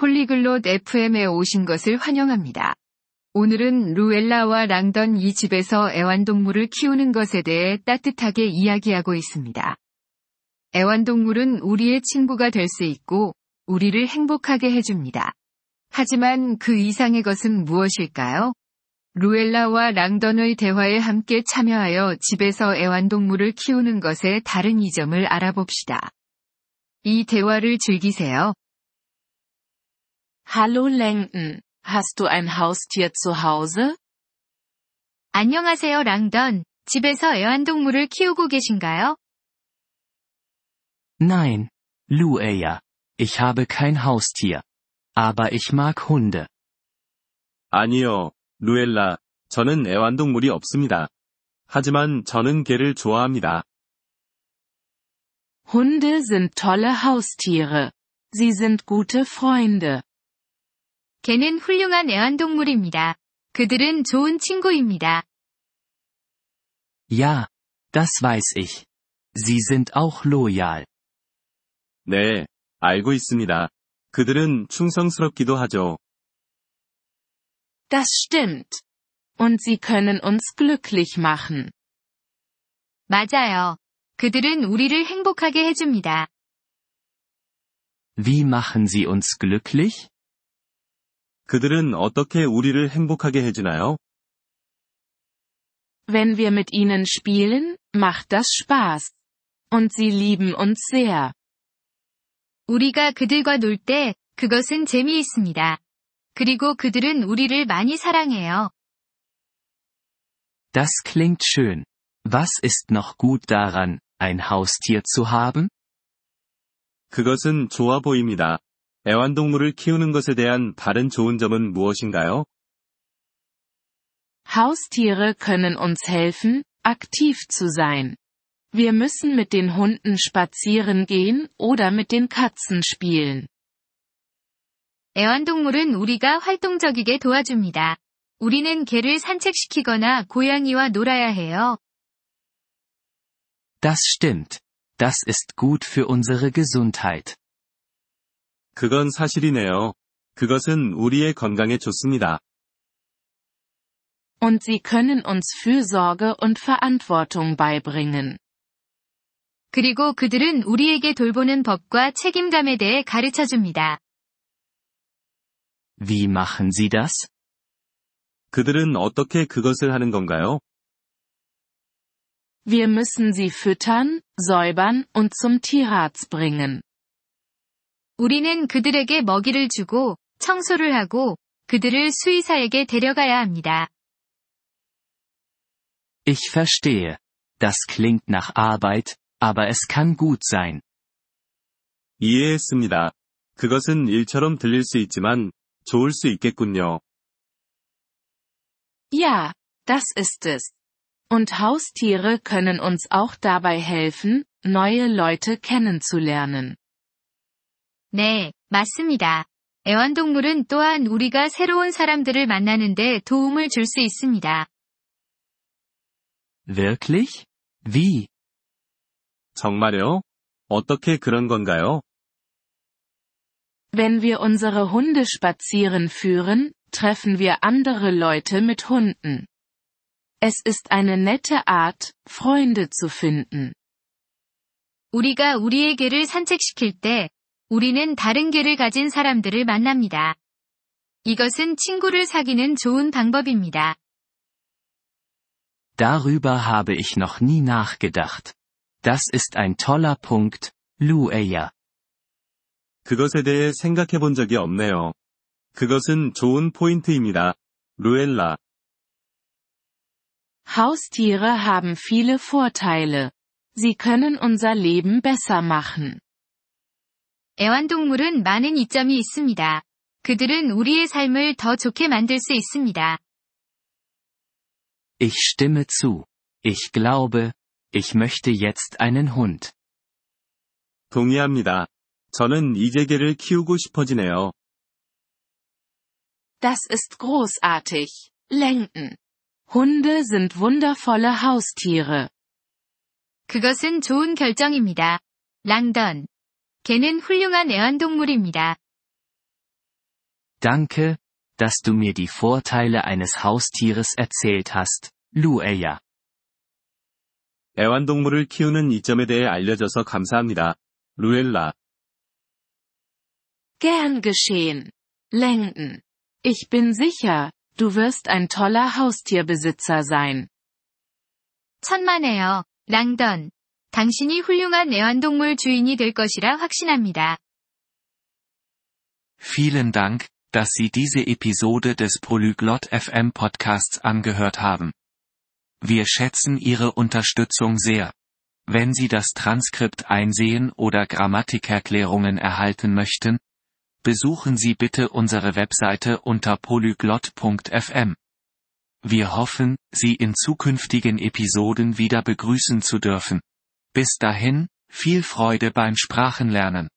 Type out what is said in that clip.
폴리글롯 FM에 오신 것을 환영합니다. 오늘은 루엘라와 랑던 이 집에서 애완동물을 키우는 것에 대해 따뜻하게 이야기하고 있습니다. 애완동물은 우리의 친구가 될 수 있고, 우리를 행복하게 해줍니다. 하지만 그 이상의 것은 무엇일까요? 루엘라와 랑던의 대화에 함께 참여하여 집에서 애완동물을 키우는 것의 다른 이점을 알아봅시다. 이 대화를 즐기세요. Hallo Langton, hast du ein Haustier zu Hause? 안녕하세요 랑던. 집에서 애완동물을 키우고 계신가요? Nein, Lueya. Ich habe kein Haustier. Aber ich mag Hunde. 아니요, 루엘라. 저는 애완동물이 없습니다. 하지만 저는 개를 좋아합니다. Hunde sind tolle Haustiere. Sie sind gute Freunde. 개는 훌륭한 애완동물입니다. 그들은 좋은 친구입니다. Ja, das weiß ich. Sie sind auch loyal. 네, 알고 있습니다. 그들은 충성스럽기도 하죠. Das stimmt. Und sie können uns glücklich machen. 맞아요. 그들은 우리를 행복하게 해줍니다. Wie machen sie uns glücklich? 그들은 어떻게 우리를 행복하게 해주나요? Wenn wir mit ihnen spielen, macht das Spaß. Und sie lieben uns sehr. 우리가 그들과 놀 때, 그것은 재미있습니다. 그리고 그들은 우리를 많이 사랑해요. Das klingt schön. Was ist noch gut daran, ein Haustier zu haben? 그것은 좋아 보입니다. 애완동물을 키우는 것에 대한 다른 좋은 점은 무엇인가요? Haustiere können uns helfen, aktiv zu sein. Wir müssen mit den Hunden spazieren gehen oder mit den Katzen spielen. 애완동물은 우리가 활동적이게 도와줍니다. 우리는 개를 산책시키거나 고양이와 놀아야 해요. Das stimmt. Das ist gut für unsere Gesundheit. 그건 사실이네요. 그것은 우리의 건강에 좋습니다. Und sie können uns Fürsorge und Verantwortung beibringen. 그리고 그들은 우리에게 돌보는 법과 책임감에 대해 가르쳐 줍니다. Wie machen sie das? 그들은 어떻게 그것을 하는 건가요? Wir müssen sie füttern, säubern und zum Tierarzt bringen. 우리는 그들에게 먹이를 주고, 청소를 하고, 그들을 수의사에게 데려가야 합니다. Ich verstehe. Das klingt nach Arbeit, aber es kann gut sein. 이해했습니다. 그것은 일처럼 들릴 수 있지만, 좋을 수 있겠군요. Ja, das ist es. Und Haustiere können uns auch dabei helfen, neue Leute kennenzulernen. 네, 맞습니다. 애완동물은 또한 우리가 새로운 사람들을 만나는데 도움을 줄 수 있습니다. Wirklich? Wie? 정말요? 어떻게 그런 건가요? Wenn wir unsere Hunde spazieren führen, treffen wir andere Leute mit Hunden. Es ist eine nette Art, Freunde zu finden. 우리가 우리의 개를 산책시킬 때, 우리는 다른 개를 가진 사람들을 만납니다. 이것은 친구를 사귀는 좋은 방법입니다. Darüber habe ich noch nie nachgedacht. Das ist ein toller Punkt, Lueya. 그것에 대해 생각해 본 적이 없네요. 그것은 좋은 포인트입니다. 루엘라. Haustiere haben viele Vorteile. Sie können unser Leben besser machen. 애완동물은 많은 이점이 있습니다. 그들은 우리의 삶을 더 좋게 만들 수 있습니다. Ich stimme zu. Ich glaube, ich möchte jetzt einen Hund. 동의합니다. 저는 이제 개를 키우고 싶어지네요. Das ist großartig, Lenken. Hunde sind wundervolle Haustiere. 그것은 좋은 결정입니다. 랑던. 개는 훌륭한 애완동물입니다. Danke, dass du mir die Vorteile eines Haustieres erzählt hast, Lueya. 애완동물을 키우는 이점에 대해 알려줘서 감사합니다. 루엘라. Gern geschehen. Langdon. Ich bin sicher, du wirst ein toller Haustierbesitzer sein. 천만에요, 랑던. 당신이 훌륭한 애완동물 주인이 될 것이라 확신합니다. Vielen Dank, dass Sie diese Episode des Polyglot FM Podcasts angehört haben. Wir schätzen Ihre Unterstützung sehr. Wenn Sie das Transkript einsehen oder Grammatikerklärungen erhalten möchten, besuchen Sie bitte unsere Webseite unter polyglot.fm. Wir hoffen, Sie in zukünftigen Episoden wieder begrüßen zu dürfen. Bis dahin, viel Freude beim Sprachenlernen.